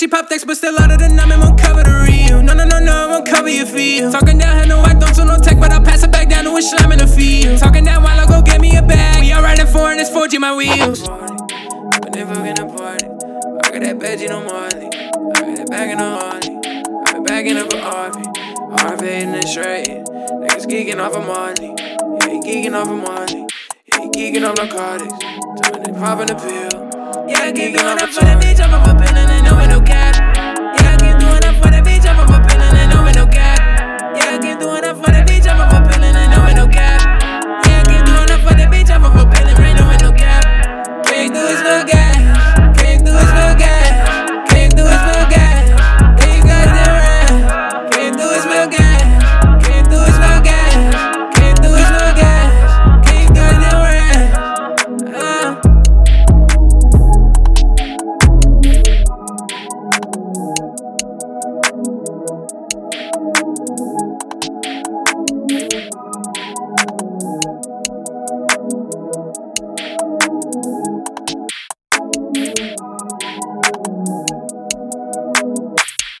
she popped X, but still out of the numb, and won't cover the real. No, no, no, no, I won't cover your feel. Talking down, had no I don't do no tech, but I'll pass it back down to a slime in the field. Talking down while I go get me a bag. We all riding four and it's 4G my wheels. But if I'm gonna party, I got that badge, on Marley. I got that bag in a Harley. I been bagging up a RV. RV in the straight. Niggas geeking off of Marley. Yeah, he geeking off of Marley. Yeah, he geeking off narcotics. Time to pop in a pill. Yeah, geeking off the that bitch, a pin a